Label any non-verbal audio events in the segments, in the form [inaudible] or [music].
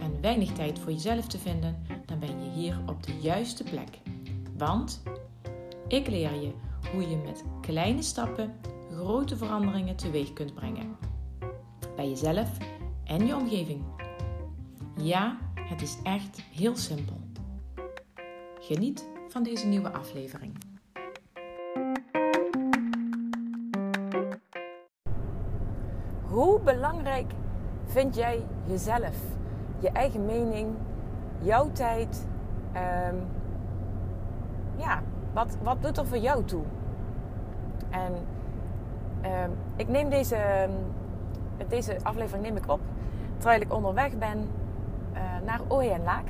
en weinig tijd voor jezelf te vinden, dan ben je hier op de juiste plek. Want ik leer je hoe je met kleine stappen grote veranderingen teweeg kunt brengen. Bij jezelf en je omgeving. Ja, het is echt heel simpel. Geniet van deze nieuwe aflevering. Hoe belangrijk vind jij jezelf? Je eigen mening, jouw tijd. Ehm, ja, wat, wat doet er voor jou toe? En ehm, ik neem deze, deze aflevering neem ik op terwijl ik onderweg ben uh, naar en Laak.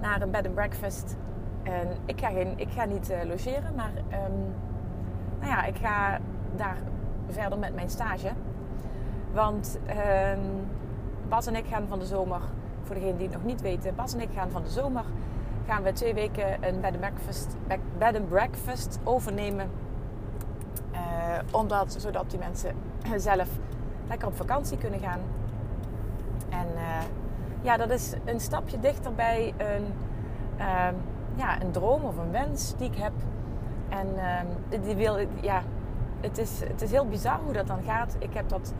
Naar een bed and breakfast. En ik ga, geen, ik ga niet uh, logeren, maar nou ja, ik ga daar verder met mijn stage. Want um, Bas en ik gaan van de zomer, voor degenen die het nog niet weten, Bas en ik gaan van de zomer gaan we twee weken een bed and breakfast, overnemen. Uh, omdat, zodat die mensen [clears throat] zelf lekker op vakantie kunnen gaan. En uh, ja, dat is een stapje dichter bij een, uh, ja, een droom of een wens die ik heb. En ehm, die wil, ja, het, is, het is heel bizar hoe dat dan gaat. Ik heb dat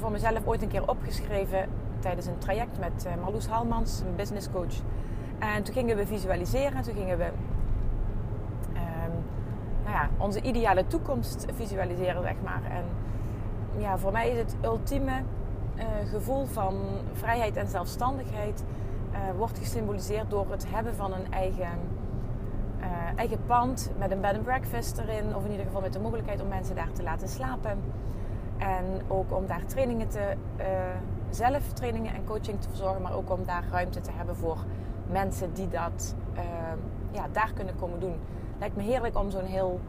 voor mezelf ooit een keer opgeschreven tijdens een traject met uh, Marloes Halmans, een business coach. En toen gingen we visualiseren. Toen gingen we um, nou ja, onze ideale toekomst visualiseren, zeg maar. En ja, voor mij is het ultieme uh, gevoel van vrijheid en zelfstandigheid wordt gesymboliseerd door het hebben van een eigen, eigen pand met een bed and breakfast erin. Of in ieder geval met de mogelijkheid om mensen daar te laten slapen. En ook om daar trainingen te, uh, zelf trainingen en coaching te verzorgen, maar ook om daar ruimte te hebben voor mensen die dat uh, ja, daar kunnen komen doen. Lijkt me heerlijk om zo'n heel,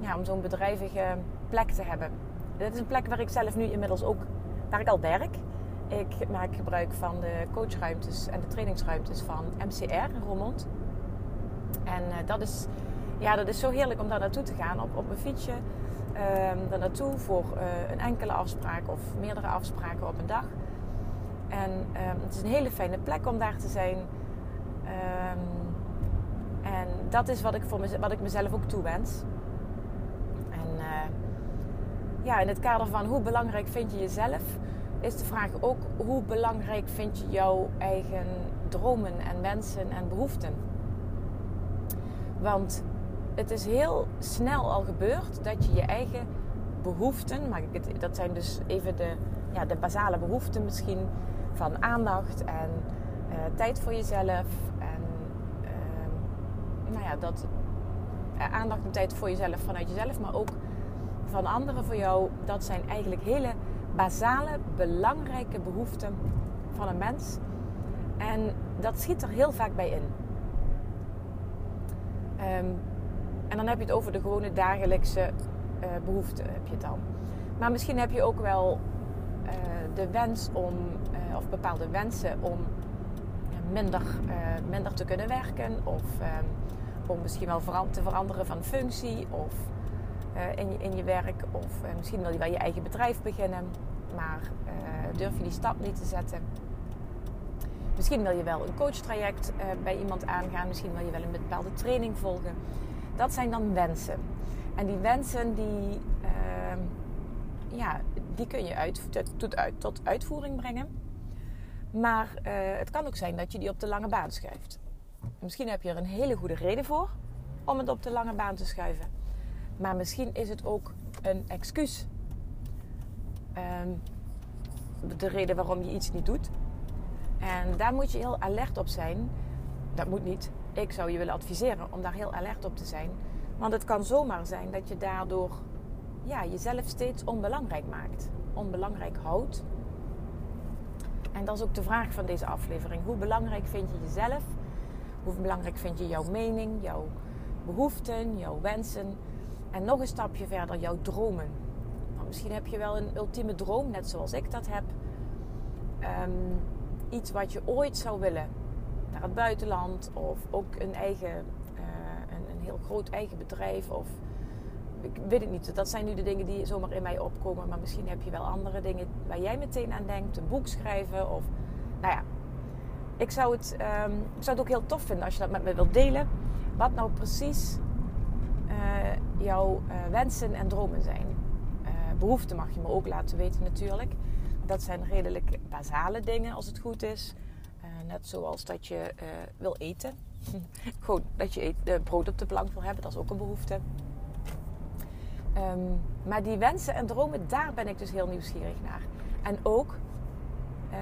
ja, om zo'n bedrijvige plek te hebben. Dit is een plek waar ik zelf nu inmiddels ook, waar ik al werk. Ik maak gebruik van de coachruimtes en de trainingsruimtes van MCR in Roermond. En uh, dat, is, ja, dat is zo heerlijk om daar naartoe te gaan op, op een fietsje um, daar naartoe voor uh, een enkele afspraak of meerdere afspraken op een dag. En um, het is een hele fijne plek om daar te zijn. Um, en dat is wat ik, voor mez wat ik mezelf ook toewens. En uh, ja, in het kader van hoe belangrijk vind je jezelf, is de vraag ook hoe belangrijk vind je jouw eigen dromen en wensen en behoeften. Want het is heel snel al gebeurd dat je je eigen behoeften, maar dat zijn dus even de, ja, de basale behoeften misschien van aandacht en uh, tijd voor jezelf. En uh, nou ja, dat uh, aandacht en tijd voor jezelf vanuit jezelf, maar ook van anderen voor jou. Dat zijn eigenlijk hele basale, belangrijke behoeften van een mens. En dat schiet er heel vaak bij in. Um, en dan heb je het over de gewone dagelijkse uh, behoeften heb je dan. Maar misschien heb je ook wel uh, de wens om, uh, of bepaalde wensen om minder, minder te kunnen werken. Of om misschien wel te veranderen van functie of in, je, in je werk. Of misschien wil je wel je eigen bedrijf beginnen, maar durf je die stap niet te zetten. Misschien wil je wel een coachtraject bij iemand aangaan. Misschien wil je wel een bepaalde training volgen. Dat zijn dan wensen. En die wensen die, uh, ja, die kun je uit, tot, uit, tot uitvoering brengen. Maar uh, het kan ook zijn dat je die op de lange baan schuift. Misschien heb je er een hele goede reden voor om het op de lange baan te schuiven. Maar misschien is het ook een excuus. Um, de reden waarom je iets niet doet. En daar moet je heel alert op zijn. Dat moet niet ik zou je willen adviseren om daar heel alert op te zijn. Want het kan zomaar zijn dat je daardoor ja, jezelf steeds onbelangrijk maakt. Onbelangrijk houdt. En dat is ook de vraag van deze aflevering. Hoe belangrijk vind je jezelf? Hoe belangrijk vind je jouw mening, jouw behoeften, jouw wensen? En nog een stapje verder, jouw dromen. Nou, misschien heb je wel een ultieme droom, net zoals ik dat heb. Ehm, iets wat je ooit zou willen. Naar het buitenland of ook een eigen, uh, een, een, heel groot eigen bedrijf. Of ik weet het niet. Dat zijn nu de dingen die zomaar in mij opkomen. Maar misschien heb je wel andere dingen waar jij meteen aan denkt. Een boek schrijven of nou ja. Ik zou, het, um, ik zou het ook heel tof vinden als je dat met me wilt delen. Wat nou precies uh, jouw uh, wensen en dromen zijn. Behoeften mag je me ook laten weten natuurlijk. Dat zijn redelijk basale dingen als het goed is. Net zoals dat je wil eten. [laughs] Gewoon dat je eet, brood op de plank wil hebben, dat is ook een behoefte. Um, maar die wensen en dromen, daar ben ik dus heel nieuwsgierig naar. En ook uh,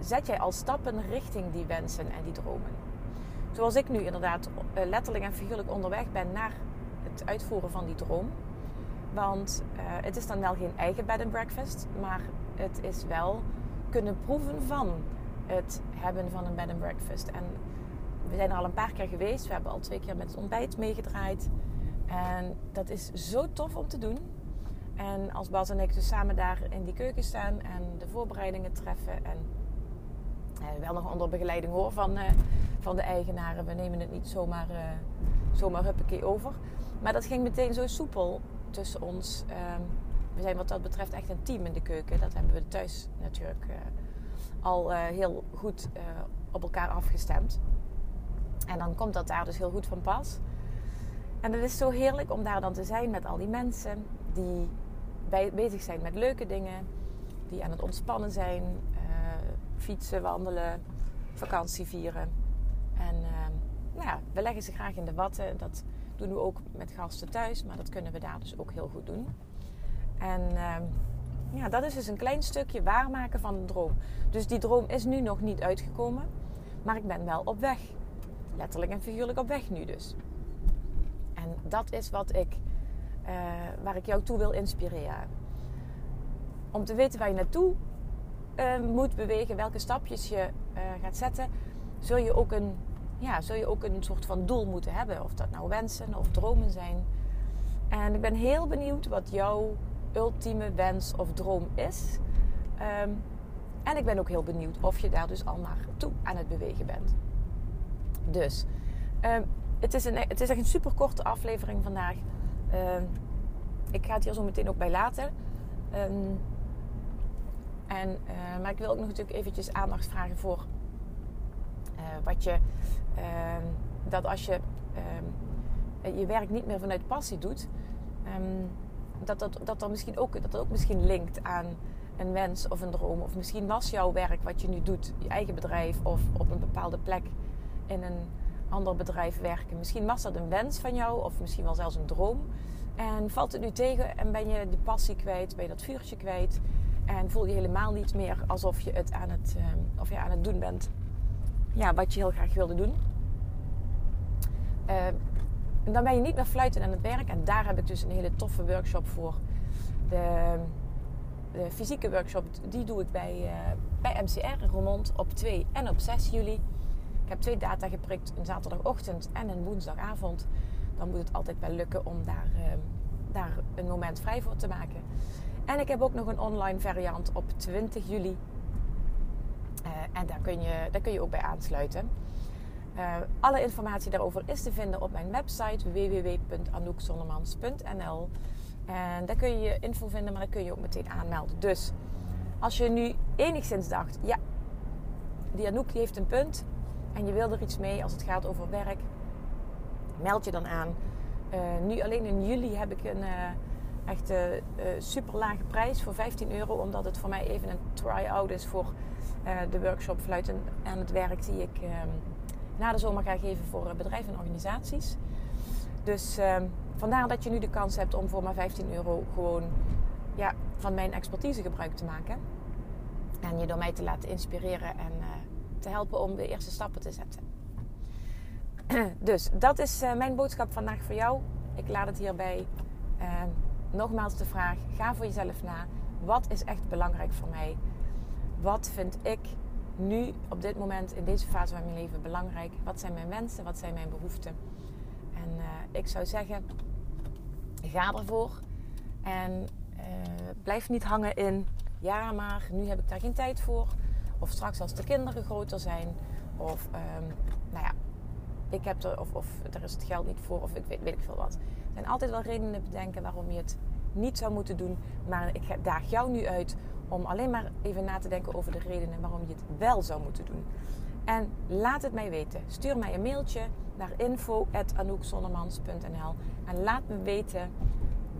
zet jij al stappen richting die wensen en die dromen. Zoals ik nu inderdaad letterlijk en figuurlijk onderweg ben naar het uitvoeren van die droom. Want het is dan wel geen eigen bed and breakfast, maar het is wel kunnen proeven van het hebben van een bed and breakfast. En we zijn er al een paar keer geweest. We hebben al twee keer met het ontbijt meegedraaid. En dat is zo tof om te doen. En als Bas en ik dus samen daar in die keuken staan en de voorbereidingen treffen. En eh, wel nog onder begeleiding hoor van, eh, van de eigenaren. We nemen het niet zomaar, uh, zomaar huppakee over. Maar dat ging meteen zo soepel tussen ons. Ehm, we zijn wat dat betreft echt een team in de keuken. Dat hebben we thuis natuurlijk al heel goed op elkaar afgestemd. En dan komt dat daar dus heel goed van pas. En het is zo heerlijk om daar dan te zijn met al die mensen die bezig zijn met leuke dingen, die aan het ontspannen zijn, uh, fietsen, wandelen, vakantie vieren. En nou ja, we leggen ze graag in de watten. Dat doen we ook met gasten thuis, maar dat kunnen we daar dus ook heel goed doen. En uh, ja, dat is dus een klein stukje waarmaken van een droom. Dus die droom is nu nog niet uitgekomen, maar ik ben wel op weg. Letterlijk en figuurlijk op weg nu dus. En dat is wat ik, uh, waar ik jou toe wil inspireren. Om te weten waar je naartoe uh, moet bewegen, welke stapjes je uh, gaat zetten, zul je, ook een, ja, zul je ook een soort van doel moeten hebben. Of dat nou wensen of dromen zijn. En ik ben heel benieuwd wat jouw ultieme wens of droom is. Um, en ik ben ook heel benieuwd of je daar dus al naartoe aan het bewegen bent. Dus um, het, is een, het is echt een super korte aflevering vandaag. Uh, ik ga het hier zo meteen ook bij laten. En, uh, maar ik wil ook nog natuurlijk eventjes aandacht vragen voor uh, wat je... Ehm, dat als je ehm, je werk niet meer vanuit passie doet... dat, dat, dat, dan misschien ook, dat dat ook misschien linkt aan een wens of een droom. Of misschien was jouw werk wat je nu doet, je eigen bedrijf of op een bepaalde plek in een ander bedrijf werken. Misschien was dat een wens van jou of misschien wel zelfs een droom. En valt het nu tegen en ben je die passie kwijt, ben je dat vuurtje kwijt. En voel je helemaal niet meer alsof je het aan het, uh, of je aan het doen bent ja, wat je heel graag wilde doen. Uh, dan ben je niet meer fluiten aan het werk. En daar heb ik dus een hele toffe workshop voor. De, de fysieke workshop, die doe ik bij, uh, bij MCR in op 2 en op 6 juli. Ik heb twee data geprikt, een zaterdagochtend en een woensdagavond. Dan moet het altijd wel lukken om daar, uh, daar een moment vrij voor te maken. En ik heb ook nog een online variant op 20 juli. Uh, en daar kun, je, daar kun je ook bij aansluiten. Uh, alle informatie daarover is te vinden op mijn website www.anoukzonnemans.nl. En daar kun je info vinden, maar daar kun je ook meteen aanmelden. Dus als je nu enigszins dacht, ja, die Anouk die heeft een punt en je wil er iets mee als het gaat over werk, meld je dan aan. Uh, nu alleen in juli heb ik een uh, echt super lage prijs voor 15 euro, omdat het voor mij even een try-out is voor de workshop Fluiten aan het werk die ik ehm, na de zomer ga geven voor bedrijven en organisaties. Dus ehm, vandaar dat je nu de kans hebt om voor maar 15 euro gewoon ja, van mijn expertise gebruik te maken. En je door mij te laten inspireren en te helpen om de eerste stappen te zetten. [clears throat] dus dat is uh, mijn boodschap vandaag voor jou. Ik laat het hierbij. Uh, nogmaals de vraag: ga voor jezelf na. Wat is echt belangrijk voor mij? Wat vind ik nu op dit moment in deze fase van mijn leven belangrijk? Wat zijn mijn wensen? Wat zijn mijn behoeften? En uh, ik zou zeggen, ga ervoor. En uh, blijf niet hangen in, ja, maar nu heb ik daar geen tijd voor. Of straks als de kinderen groter zijn. Of, um, nou ja, ik heb er, of, of er is het geld niet voor. Of ik weet, weet ik veel wat. Er zijn altijd wel redenen bedenken waarom je het niet zou moeten doen. Maar ik daag jou nu uit om alleen maar even na te denken over de redenen waarom je het wel zou moeten doen. En laat het mij weten. Stuur mij een mailtje naar info.anoukzonnemans.nl En laat me weten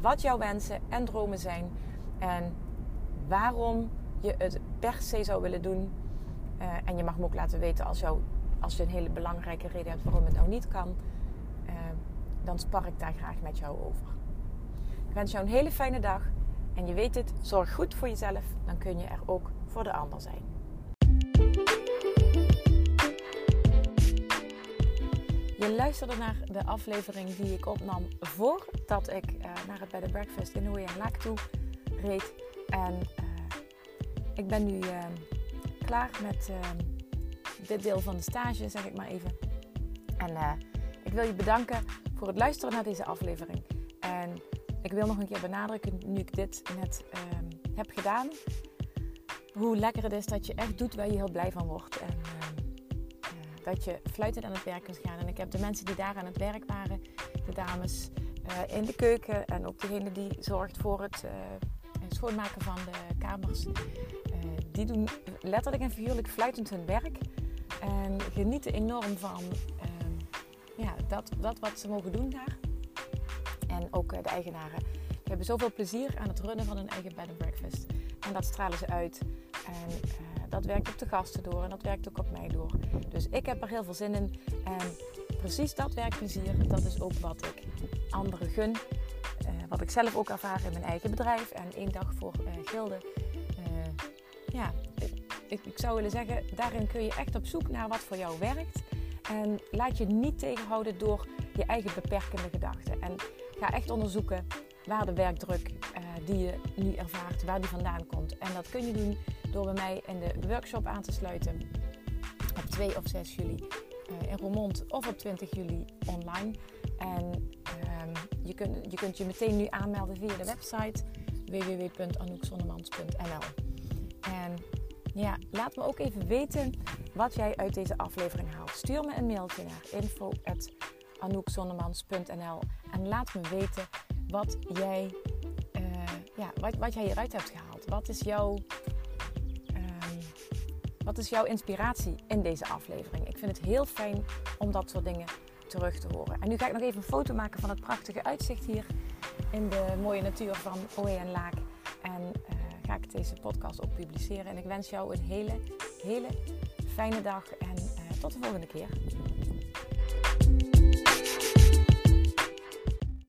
wat jouw wensen en dromen zijn. En waarom je het per se zou willen doen. Uh, en je mag me ook laten weten als, als je een hele belangrijke reden hebt waarom het nou niet kan. Uh, dan spar ik daar graag met jou over. Wens jou een hele fijne dag. En je weet het, zorg goed voor jezelf. Dan kun je er ook voor de ander zijn. Je luisterde naar de aflevering die ik opnam voordat ik uh, naar het Bed Breakfast in Hooy en Laak toe reed. En uh, ik ben nu uh, klaar met dit deel van de stage, zeg ik maar even. En ik wil je bedanken voor het luisteren naar deze aflevering. En ik wil nog een keer benadrukken, nu ik dit net heb gedaan, hoe lekker het is dat je echt doet waar je heel blij van wordt. En dat je fluitend aan het werk kunt gaan. En ik heb de mensen die daar aan het werk waren, de dames uh, in de keuken en ook degene die zorgt voor het uh, schoonmaken van de kamers. Die doen letterlijk en figuurlijk fluitend hun werk. En genieten enorm van ja, dat, dat wat ze mogen doen daar. En ook de eigenaren. Die hebben zoveel plezier aan het runnen van hun eigen bed and breakfast. En dat stralen ze uit. En dat werkt op de gasten door en dat werkt ook op mij door. Dus ik heb er heel veel zin in. En precies dat werkplezier, dat is ook wat ik anderen gun. Uh, wat ik zelf ook ervaar in mijn eigen bedrijf. En één dag voor uh, gilde. Uh, ja, ik, ik, zou willen zeggen, daarin kun je echt op zoek naar wat voor jou werkt. En laat je niet tegenhouden door je eigen beperkende gedachten. En ga echt onderzoeken waar de werkdruk die je nu ervaart, waar die vandaan komt. En dat kun je doen door bij mij in de workshop aan te sluiten op 2 of 6 juli uh, in Roermond of op 20 juli online. En um, je, kunt, je kunt je meteen nu aanmelden via de website www.anoukzonnemans.nl En ja, laat me ook even weten wat jij uit deze aflevering haalt. Stuur me een mailtje naar info.anoukzonnemans.nl en laat me weten wat jij, uh, ja, wat, wat jij hieruit hebt gehaald. Wat is jouw wat is jouw inspiratie in deze aflevering? Ik vind het heel fijn om dat soort dingen terug te horen. En nu ga ik nog even een foto maken van het prachtige uitzicht hier in de mooie natuur van Oe en Laak. En uh, ga ik deze podcast ook publiceren. En ik wens jou een hele, hele fijne dag en uh, tot de volgende keer.